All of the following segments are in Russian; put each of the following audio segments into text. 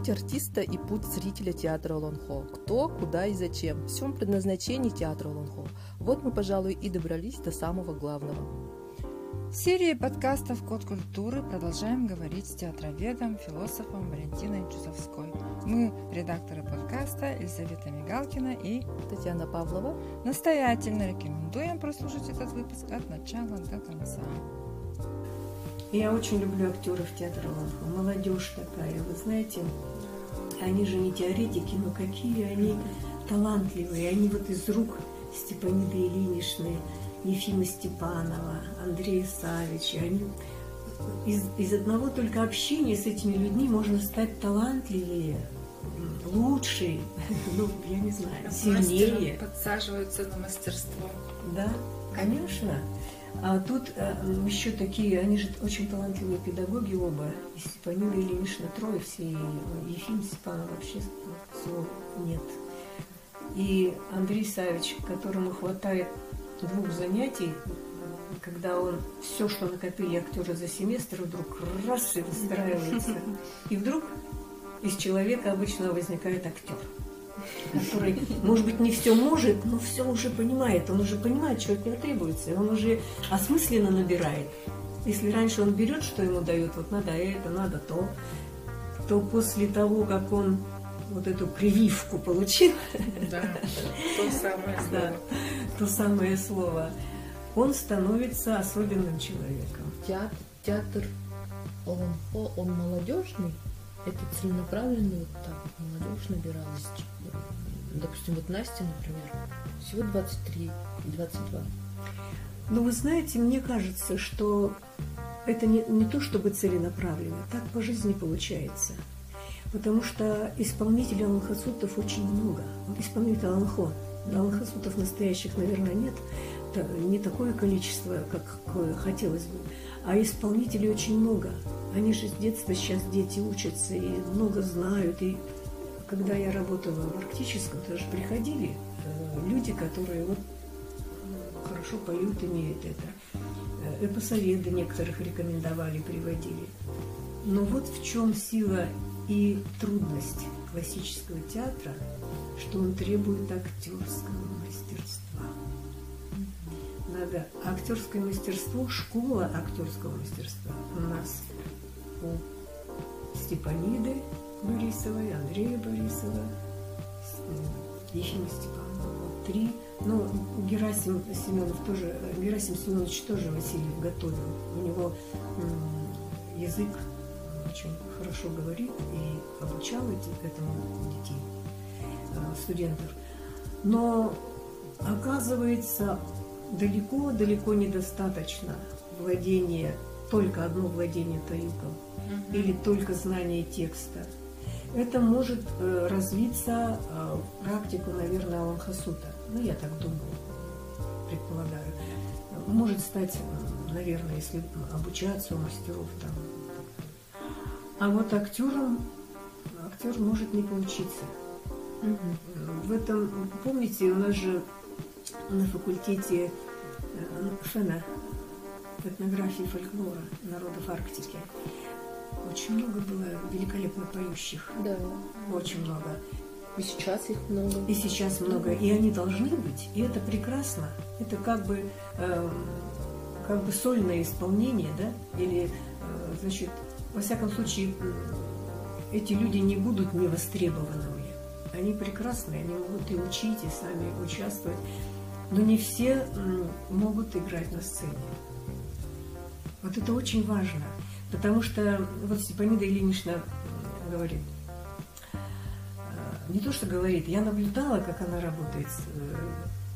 Путь артиста и путь зрителя театра Лонхо. Кто, куда и зачем. В всем предназначении театра Лонхо. Вот мы, пожалуй, и добрались до самого главного. В серии подкастов «Код культуры» продолжаем говорить с театроведом, философом Валентиной Чусовской. Мы, редакторы подкаста Елизавета Мигалкина и Татьяна Павлова. Настоятельно рекомендуем прослушать этот выпуск от начала до конца. Я очень люблю актеров театра Ланхо. Молодежь такая, вы знаете, они же не теоретики, но какие они талантливые. Они вот из рук Степаниды Ильиничны, Ефима Степанова, Андрея Савича, они из, из одного только общения с этими людьми можно стать талантливее, лучше, ну, я не знаю, сильнее. подсаживаются на мастерство. Да, конечно. А тут э, еще такие, они же очень талантливые педагоги оба. И Степанина Ильинична Трое, все, и Ефим Степанов вообще слов нет. И Андрей Савич, которому хватает двух занятий, когда он все, что накопили актеры за семестр, вдруг раз и выстраивается. И вдруг из человека обычно возникает актер который, может быть, не все может, но все уже понимает. Он уже понимает, что от него требуется. И он уже осмысленно набирает. Если раньше он берет, что ему дают, вот надо это, надо то, то после того, как он вот эту прививку получил, да, то самое слово. Да, то самое слово, он становится особенным человеком. Театр, театр он, он молодежный, это целенаправленно вот так молодежь набиралась допустим, вот Настя, например, всего 23 и 22. Ну, вы знаете, мне кажется, что это не, не то чтобы целенаправленно, так по жизни получается. Потому что исполнителей аллахасутов очень много. Исполнителей аллахо. Аллахасутов настоящих, наверное, нет. Не такое количество, как хотелось бы. А исполнителей очень много. Они же с детства сейчас дети учатся и много знают. И когда я работала в Арктическом, тоже приходили э, люди, которые вот ну, хорошо поют, имеют это. Э, эпосоведы некоторых рекомендовали, приводили. Но вот в чем сила и трудность классического театра, что он требует актерского мастерства. Надо актерское мастерство, школа актерского мастерства у нас у Степаниды, Борисовой, Андрея Борисова, Ефима Степанова. Три. Ну, Герасим Семенов тоже, Герасим Семенович тоже Васильев готовил. У него язык очень хорошо говорит и обучал этому детей, э, студентов. Но оказывается, далеко-далеко недостаточно владения, только одно владение таюком или только знание текста – это может э, развиться э, в практику, наверное, Аланхасута. Ну, я так думаю, предполагаю. Может стать, наверное, если обучаться у мастеров там. А вот актером актер может не получиться. Угу. В этом, помните, у нас же на факультете Фена этнографии фольклора народов Арктики очень много было великолепно поющих. Да. Очень много. И сейчас их много. И сейчас много. И они должны быть. И это прекрасно. Это как бы, э, как бы сольное исполнение, да? Или, э, значит, во всяком случае, эти люди не будут невостребованными. Они прекрасные, они могут и учить, и сами участвовать. Но не все могут играть на сцене. Вот это очень важно. Потому что вот Степанида Ильинична говорит, э, не то, что говорит, я наблюдала, как она работает. Э,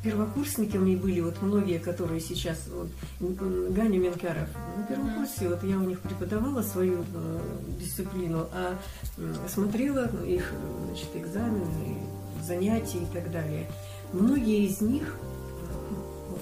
первокурсники у меня были, вот многие, которые сейчас, вот, Ганя Менкаров, на первом курсе, вот я у них преподавала свою э, дисциплину, а э, смотрела их, значит, экзамены, занятия и так далее. Многие из них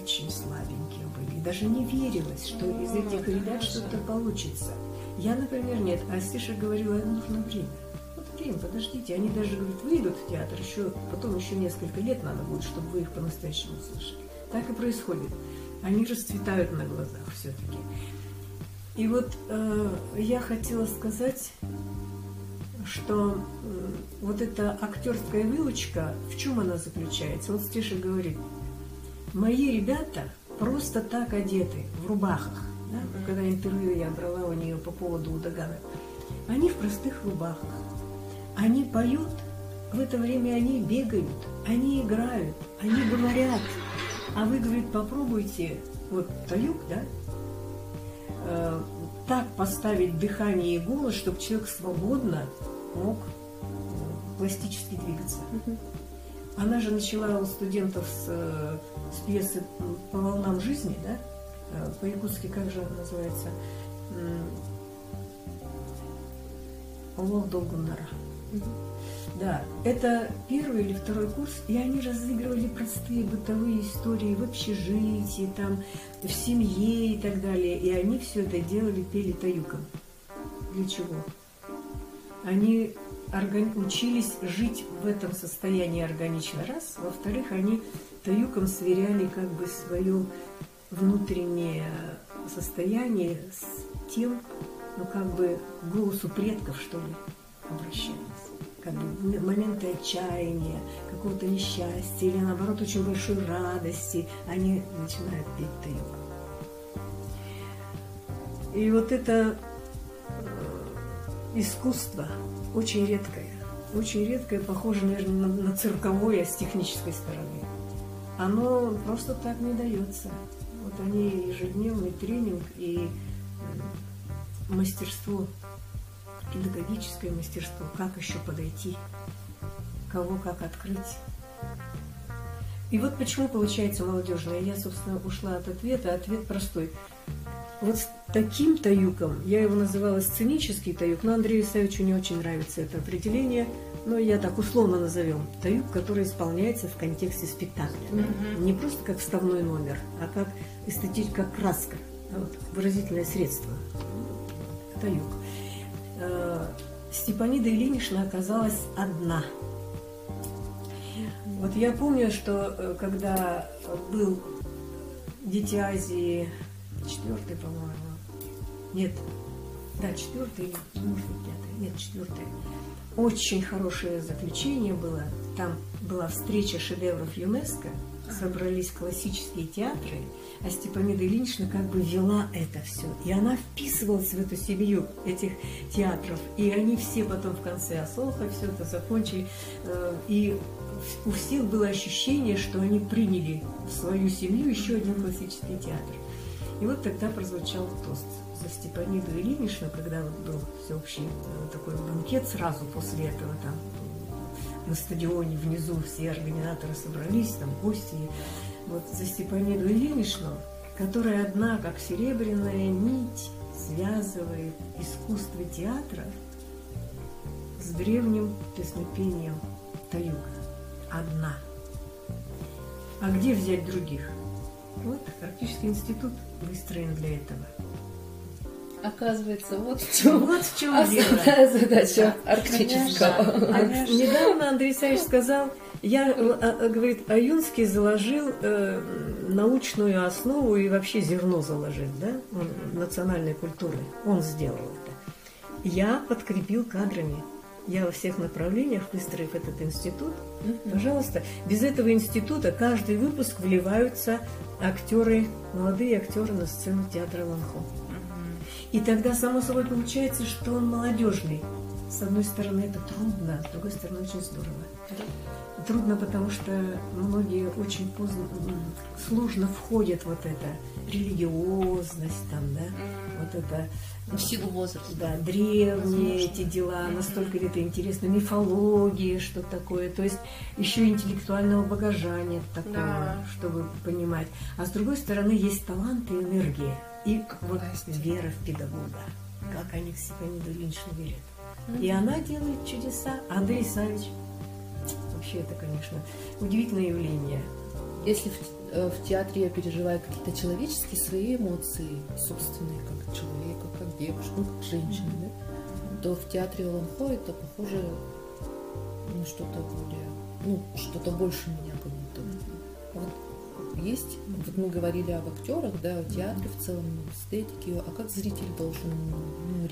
очень слабенькие были. Даже не верилось, что из этих ребят что-то получится. Я, например, нет. А Стиша говорила, нужно время. Вот время, подождите. Они даже, говорят, выйдут в театр, еще, потом еще несколько лет надо будет, чтобы вы их по-настоящему слышали. Так и происходит. Они расцветают на глазах все-таки. И вот э, я хотела сказать, что вот эта актерская выучка, в чем она заключается? Вот Стеша говорит, мои ребята просто так одеты, в рубахах. Да? Когда интервью я брала у нее по поводу Удагана. Они в простых рубахах. Они поют, в это время они бегают, они играют, они говорят. А вы, говорит, попробуйте, вот таюк, да, э, так поставить дыхание и голос, чтобы человек свободно мог пластически двигаться. Она же начала у студентов с, с пьесы «По волнам жизни», да? Э, по-якутски как же она называется? «Улов Долгунара». Да, это первый или второй курс, и они разыгрывали простые бытовые истории в общежитии, там, в семье и так далее. И они все это делали, пели таюком. Для чего? Они учились жить в этом состоянии органично, раз. Во-вторых, они таюком сверяли как бы свое внутреннее состояние с тем, ну как бы голосу предков, что ли, обращались как бы моменты отчаяния, какого-то несчастья или наоборот очень большой радости, они начинают петь таюк. И вот это э, искусство очень редкое, очень редкое, похоже, наверное, на, на цирковое с технической стороны. Оно просто так не дается. Вот они ежедневный тренинг и мастерство педагогическое мастерство, как еще подойти, кого как открыть. И вот почему получается молодежное. Я, собственно, ушла от ответа. Ответ простой. Вот с таким таюком, я его называла сценический таюк, но Андрею Исаевичу не очень нравится это определение, но я так условно назовем. Таюк, который исполняется в контексте спектакля. Mm-hmm. Не просто как вставной номер, а как эстетическая как краска, вот, выразительное средство. Таюк. Э, Степанида Ильинична оказалась одна. Вот я помню, что э, когда был Дети Азии, четвертый, по-моему, нет, да, четвертый, может быть, пятый, нет, четвертый. Очень хорошее заключение было. Там была встреча шедевров ЮНЕСКО – собрались классические театры, а Степанида Ильинична как бы вела это все. И она вписывалась в эту семью этих театров. И они все потом в конце Осоха все это закончили. Э, и у всех было ощущение, что они приняли в свою семью еще один классический театр. И вот тогда прозвучал тост за Степаниду Ильиничну, когда вот был всеобщий э, такой банкет сразу после этого там на стадионе внизу все организаторы собрались, там гости. Вот за Степаниду Ильиничну, которая одна, как серебряная нить, связывает искусство театра с древним песнопением Таюга. Одна. А где взять других? Вот практически институт выстроен для этого. Оказывается, вот в чем, вот в чем основная задача арктического. А недавно Андрей Савич сказал, я, э, э, говорит, Аюнский заложил э, научную основу и вообще зерно заложил, да, он, национальной культуры. Он сделал это. Я подкрепил кадрами. Я во всех направлениях, выстроив этот институт, пожалуйста, без этого института каждый выпуск вливаются актеры, молодые актеры на сцену театра Ланхо. И тогда, само собой, получается, что он молодежный. С одной стороны, это трудно, с другой стороны, очень здорово. Трудно, потому что многие очень поздно, сложно входят вот это религиозность там, да, вот это в силу возраста. Да, древние Возможно. эти дела, настолько это интересно, мифология, что такое, то есть еще интеллектуального багажа нет такого, да. чтобы понимать. А с другой стороны, есть талант и энергия и вот вера в педагога, как они к Степаниду Ильиничну верят. И она делает чудеса. Андрей Савич, вообще это, конечно, удивительное явление. Если в, в театре я переживаю какие-то человеческие свои эмоции, собственные, как человека, как девушка, ну, как женщина, да, то в театре Ланхо это похоже на что-то более, ну, что-то больше меня как будто. Вот есть, вот мы говорили об актерах, да, о театре в целом, эстетике, а как зритель должен ну,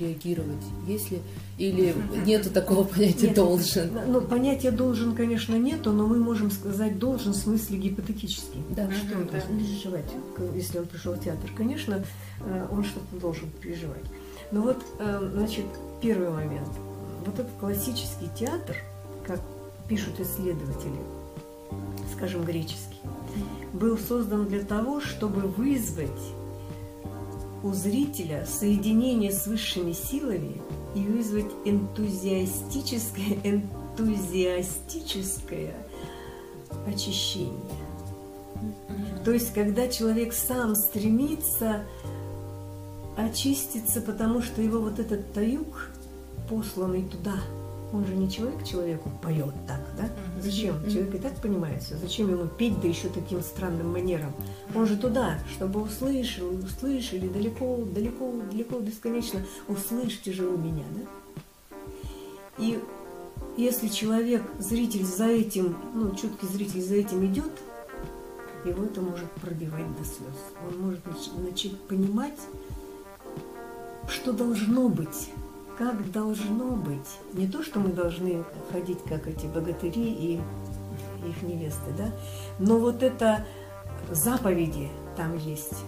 реагировать, если или нету такого понятия Нет, должен? Ну, понятия должен, конечно, нету, но мы можем сказать должен в смысле гипотетически. Да. Что он да. должен переживать, если он пришел в театр? Конечно, э, он что-то должен переживать. Но вот, э, значит, первый момент. Вот этот классический театр, как пишут исследователи, скажем, греческий, был создан для того, чтобы вызвать у зрителя соединение с высшими силами и вызвать энтузиастическое, энтузиастическое очищение. То есть, когда человек сам стремится очиститься, потому что его вот этот таюк, посланный туда, он же не человек человеку поет так, да? Зачем? Человек и так понимает всё. Зачем ему петь, да еще таким странным манером? Он же туда, чтобы услышал, услышали далеко, далеко, далеко, бесконечно. Услышьте же у меня, да? И если человек, зритель за этим, ну, чуткий зритель за этим идет, его это может пробивать до слез. Он может нач- начать понимать, что должно быть, как должно быть. Не то, что мы должны ходить, как эти богатыри и их невесты, да, но вот это заповеди там есть.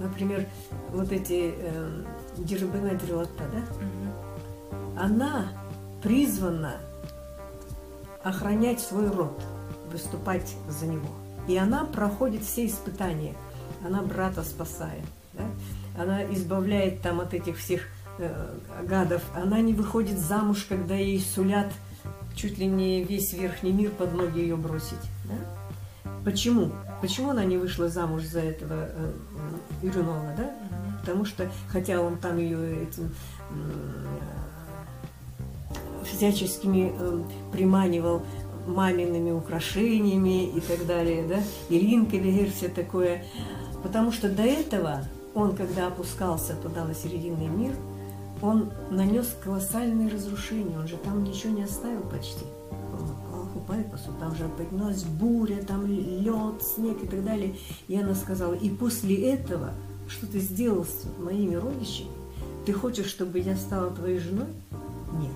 Например, вот эти э, Дирбена Дрилата, да, она призвана охранять свой род, выступать за него. И она проходит все испытания. Она брата спасает. да? Она избавляет там от этих всех гадов. Она не выходит замуж, когда ей сулят чуть ли не весь верхний мир под ноги ее бросить. да? Почему? Почему она не вышла замуж за этого э, м, Ирунова, да? Потому что, хотя он там ее этим э, всяческими э, приманивал мамиными украшениями и так далее, да, и Линкелегер, все такое. Потому что до этого он, когда опускался туда, на серединный мир, он нанес колоссальные разрушения, он же там ничего не оставил почти. По Аллаху Пайпасу, там же поднялась буря, там лед, снег и так далее. И она сказала, и после этого, что ты сделал с моими родичами, ты хочешь, чтобы я стала твоей женой? Нет.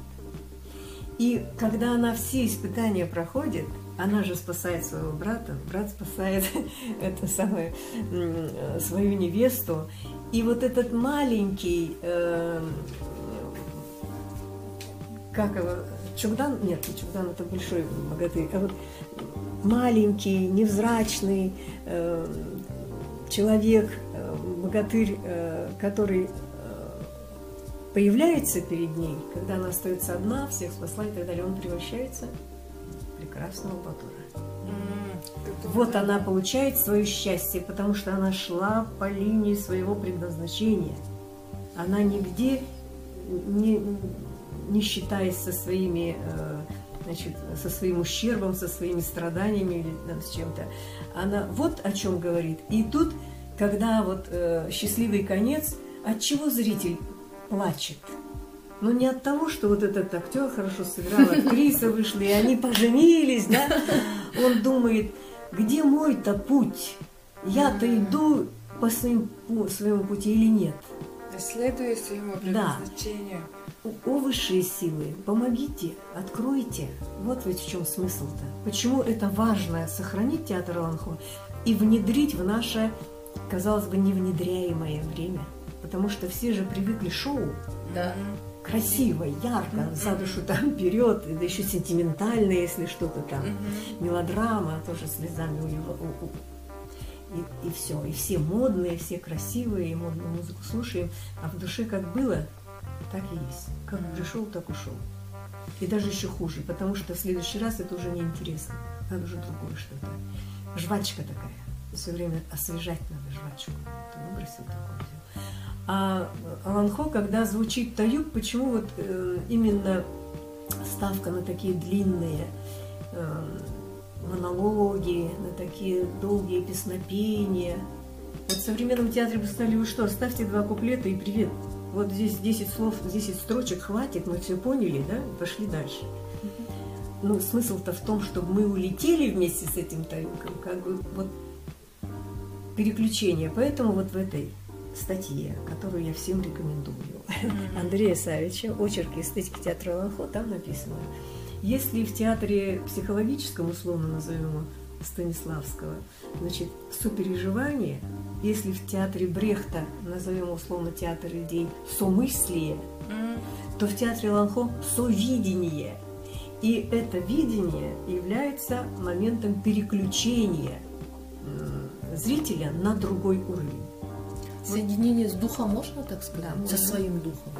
И когда она все испытания проходит, она же спасает своего брата, брат спасает это самое, э, свою невесту. И вот этот маленький, э, как его, Чугдан, нет, не Чугдан, это большой богатырь, а вот маленький, невзрачный э, человек, э, богатырь, э, который э, появляется перед ней, когда она остается одна, всех спасла и так далее, он превращается в прекрасного Батура. Вот она получает свое счастье, потому что она шла по линии своего предназначения. Она нигде не, не считаясь со своими, э, значит, со своим ущербом, со своими страданиями или там, с чем-то. Она вот о чем говорит. И тут, когда вот э, счастливый конец, от чего зритель плачет? Ну не от того, что вот этот актер хорошо сыграл, актриса вышла, и они поженились, да? Он думает, где мой-то путь? Я-то иду по своим, по своему пути или нет? Следуя своему предназначению. О, о, высшие силы, помогите, откройте. Вот ведь в чем смысл-то. Почему это важно сохранить театр Аланхо и внедрить в наше, казалось бы, невнедряемое время. Потому что все же привыкли шоу, Да. Красиво, ярко, за душу там вперед, да еще сентиментально, если что-то там. Мгм. Мелодрама, тоже слезами улива- у- у- И, и все, и все модные, все красивые, и модную музыку слушаем, а в душе как было, так и есть. Как пришел, так ушел. И даже еще хуже, потому что в следующий раз это уже неинтересно. Надо уже другое что-то. Жвачка такая. Все время освежать надо жвачку. Ты выбросил такое. А Аланхо, когда звучит таюк, почему вот э, именно ставка на такие длинные э, монологи, на такие долгие песнопения. Вот в современном театре бы сказали, вы что, ставьте два куплета и привет. Вот здесь 10 слов, 10 строчек хватит, мы все поняли, да, пошли дальше. Ну, смысл-то в том, чтобы мы улетели вместе с этим таюком, как бы вот переключение. Поэтому вот в этой статье, которую я всем рекомендую, Андрея Савича «Очерки эстетики театра Ланхо», там написано, если в театре психологическом, условно назовем его, Станиславского, значит, сопереживание, если в театре Брехта, назовем условно театр идей, сомыслие, то в театре Ланхо совидение. И это видение является моментом переключения зрителя на другой уровень. Соединение с духом можно так сказать? Да, Со можно. своим духом.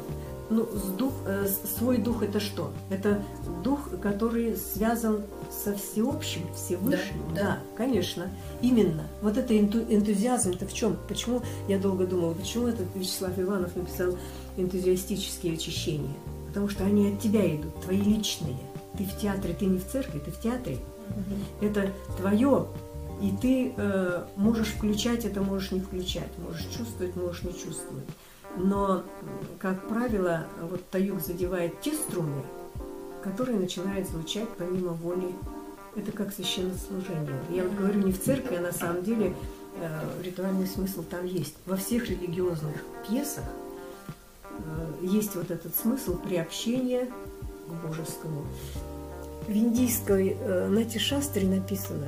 Ну, с дух, э, свой дух это что? Это дух, который связан со всеобщим, Всевышним. Да, да. конечно. Именно. Вот это энту- энтузиазм-то в чем? Почему я долго думала, почему этот Вячеслав Иванов написал энтузиастические очищения? Потому что они от тебя идут, твои личные. Ты в театре, ты не в церкви, ты в театре. Это твое, и ты э, можешь включать это, можешь не включать, можешь чувствовать, можешь не чувствовать. Но, как правило, вот таюк задевает те струны, которые начинают звучать помимо воли. Это как священнослужение. Я вот говорю не в церкви, а на самом деле э, ритуальный смысл там есть. Во всех религиозных пьесах э, есть вот этот смысл приобщения к божескому. В индийской э, Нати написано,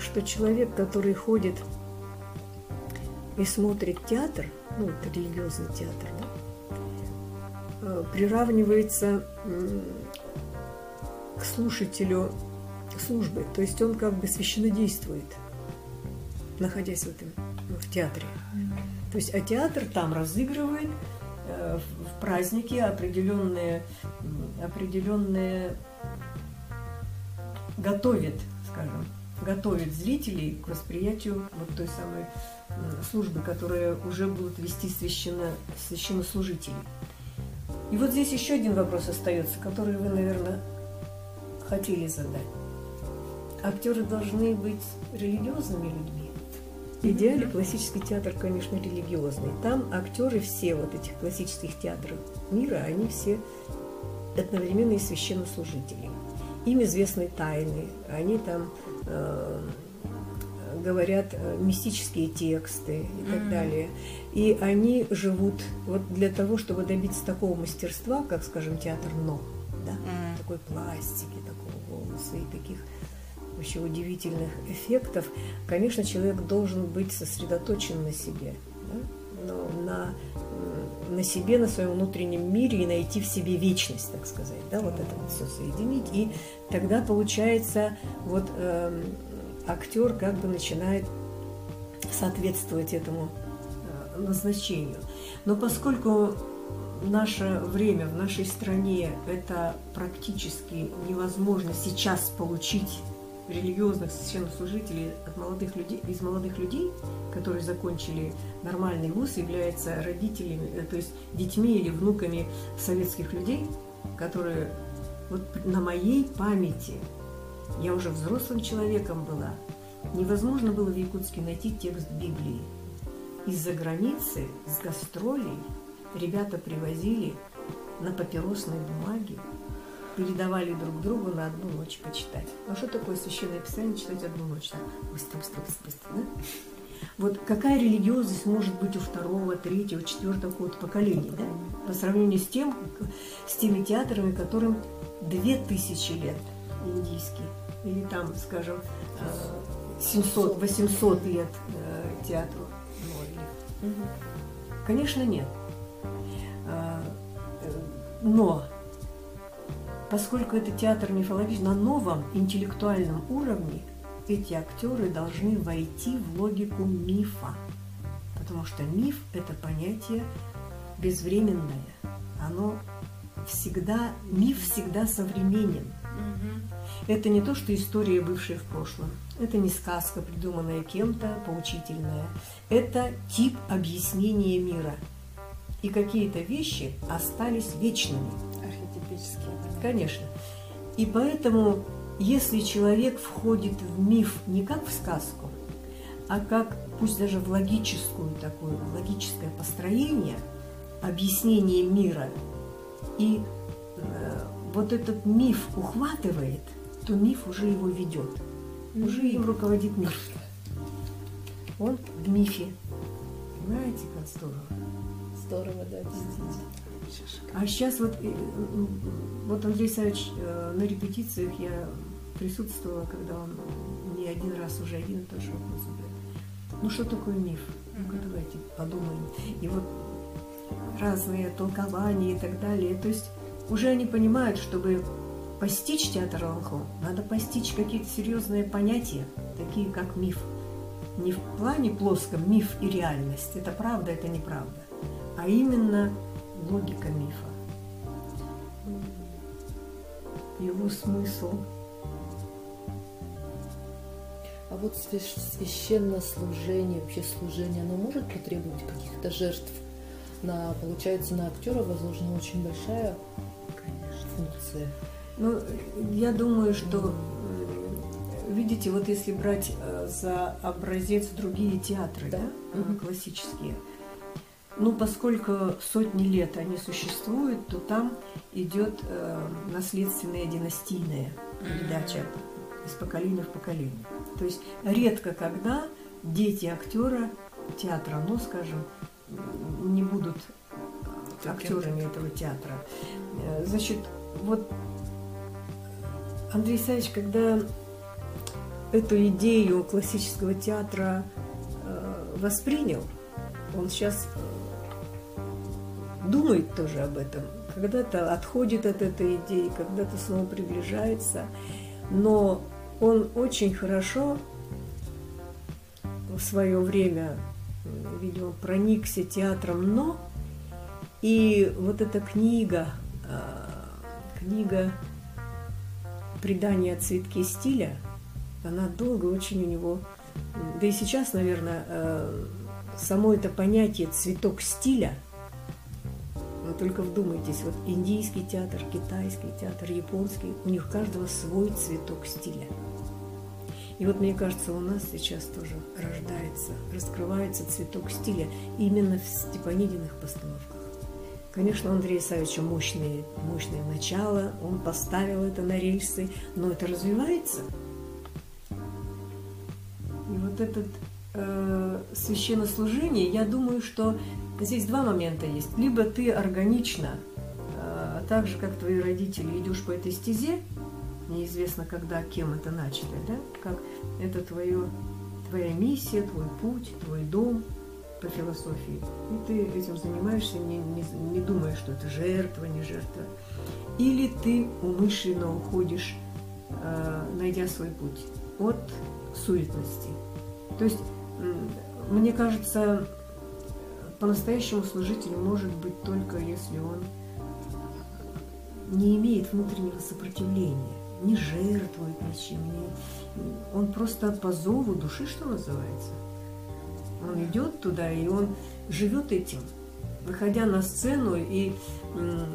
что человек, который ходит и смотрит театр, ну, это религиозный театр, да, э, приравнивается к слушателю службы. То есть он как бы священнодействует, находясь в этом, в театре. То есть, а театр там разыгрывает э, в праздники определенные, определенные готовит, скажем, готовит зрителей к восприятию вот той самой службы, которая уже будут вести священно, священнослужители. И вот здесь еще один вопрос остается, который вы, наверное, хотели задать. Актеры должны быть религиозными людьми. В идеале классический театр, конечно, религиозный. Там актеры все вот этих классических театров мира, они все одновременно и священнослужители. Им известны тайны, они там говорят э, мистические тексты и так Мгм. далее. И они живут вот для того, чтобы добиться такого мастерства, как, скажем, театр НО, да, Мгм. такой пластики, такого голоса и таких вообще удивительных эффектов, конечно, человек должен быть сосредоточен на себе, да? но на, на себе, на своем внутреннем мире и найти в себе вечность, так сказать, да, вот это вот все соединить. И тогда получается вот эм, актер как бы начинает соответствовать этому э, назначению. Но поскольку наше время в нашей стране это практически невозможно сейчас получить религиозных священнослужителей от молодых людей, из молодых людей, которые закончили нормальный вуз, являются родителями, э, то есть детьми или внуками советских людей, которые вот на моей памяти, я уже взрослым человеком была, невозможно было в Якутске найти текст Библии. Из-за границы, с гастролей, ребята привозили на папиросной бумаге, передавали друг другу на одну ночь почитать. Ну что такое священное писание читать одну ночь? Так, быстро, быстро, быстро, быстро, да? Вот какая религиозность может быть у второго, третьего, четвертого какого-то поколения, да? По сравнению с тем, с теми театрами, которым две тысячи лет индийский, или там, скажем, э, 700, 800 лет э, театру. Конечно, нет. Э, Но поскольку это театр мифологический, на новом интеллектуальном уровне эти актеры должны войти в логику мифа. Потому что миф – это понятие безвременное. Оно всегда, миф всегда современен. Это не то, что история, бывшая в прошлом. Это не сказка, придуманная кем-то, поучительная. Это тип объяснения мира. И какие-то вещи остались вечными. Архетипические. Конечно. И поэтому, если человек входит в миф не как в сказку, а как, пусть даже в логическую такую, логическое построение, объяснение мира, и э, вот этот миф ухватывает, то миф уже его ведет. Уже им руководит миф. он в мифе. Понимаете, как здорово? Здорово, да, действительно. А сейчас вот, э, вот Андрей Савич э, на репетициях я присутствовала, когда он не один раз уже один и тот же вопрос задает. Ну что такое миф? Ну-ка давайте подумаем. И вот разные толкования и так далее. То есть уже они понимают, чтобы постичь театр Алхо, надо постичь какие-то серьезные понятия, такие как миф. Не в плане плоском миф и реальность, это правда, это неправда, а именно логика мифа, его смысл. А вот священное служение, вообще служение, оно может потребовать каких-то жертв? На, получается, на актера возложена очень большая Конечно. функция. Ну, я думаю, что, видите, вот если брать э, за образец другие театры, да, да? Угу. классические, ну, поскольку сотни лет они существуют, то там идет э, наследственная династийная передача из поколения в поколение. То есть редко когда дети актера театра, ну, скажем, не будут актерами этого театра. Э, значит, вот Андрей Савич, когда эту идею классического театра э, воспринял, он сейчас э, думает тоже об этом. Когда-то отходит от этой идеи, когда-то снова приближается. Но он очень хорошо в свое время, видимо, проникся театром «Но», и вот эта книга, э, книга предание цветки стиля, она долго очень у него, да и сейчас, наверное, э, само это понятие цветок стиля, вы только вдумайтесь, вот индийский театр, китайский театр, японский, у них каждого свой цветок стиля. И вот мне кажется, у нас сейчас тоже рождается, раскрывается цветок стиля именно в Степанидиных постановках. Конечно, у Андрея Савича мощное, мощное начало, он поставил это на рельсы, но это развивается. И вот этот э, священнослужение, я думаю, что здесь два момента есть. Либо ты органично, э, так же, как твои родители, идешь по этой стезе, неизвестно когда, кем это начали, да? как это твое, твоя миссия, твой путь, твой дом – по философии. И ты этим занимаешься, не, не, не думая, что это жертва, не жертва. Или ты умышленно уходишь, э, найдя свой путь от суетности. То есть, мне кажется, по-настоящему служитель может быть только если он не имеет внутреннего сопротивления, не жертвует ничем, не, он просто по зову души, что называется – он идет туда, и он живет этим, выходя на сцену и э,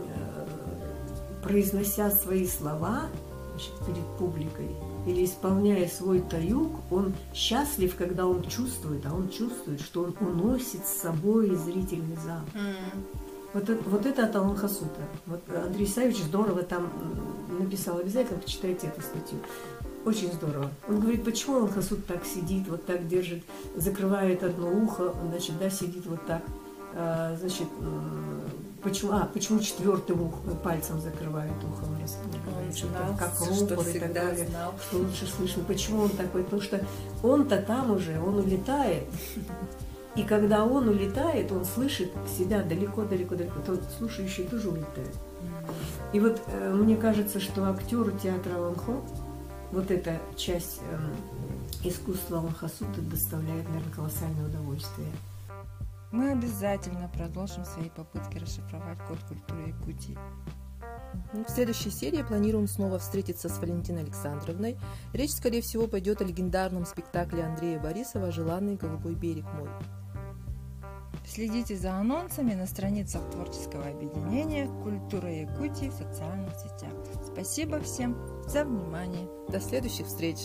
произнося свои слова значит, перед публикой или исполняя свой таюк, он счастлив, когда он чувствует, а он чувствует, что он уносит с собой зрительный зал. Mm. Вот, это, вот это от Алан Хасута. Вот Андрей Савич здорово там написал, обязательно почитайте эту статью. Очень здорово. Он говорит, почему Алхасуд так сидит, вот так держит, закрывает одно ухо, значит, да, сидит вот так. А, значит, почему, а, почему четвертым ух, пальцем закрывает ухо, знал, как рупор и так далее, знал. что лучше слышно. Почему он такой? Потому что он-то там уже, он улетает. И когда он улетает, он слышит себя далеко-далеко-далеко. Тот слушающий тоже улетает. И вот э, мне кажется, что актеру театра Ланхо вот эта часть э, искусства Аллахасута доставляет, наверное, колоссальное удовольствие. Мы обязательно продолжим свои попытки расшифровать код культуры Якутии. Ну, в следующей серии планируем снова встретиться с Валентиной Александровной. Речь, скорее всего, пойдет о легендарном спектакле Андрея Борисова «Желанный голубой берег мой». Следите за анонсами на страницах творческого объединения «Культура Якутии» в социальных сетях. Спасибо всем за внимание. До следующих встреч!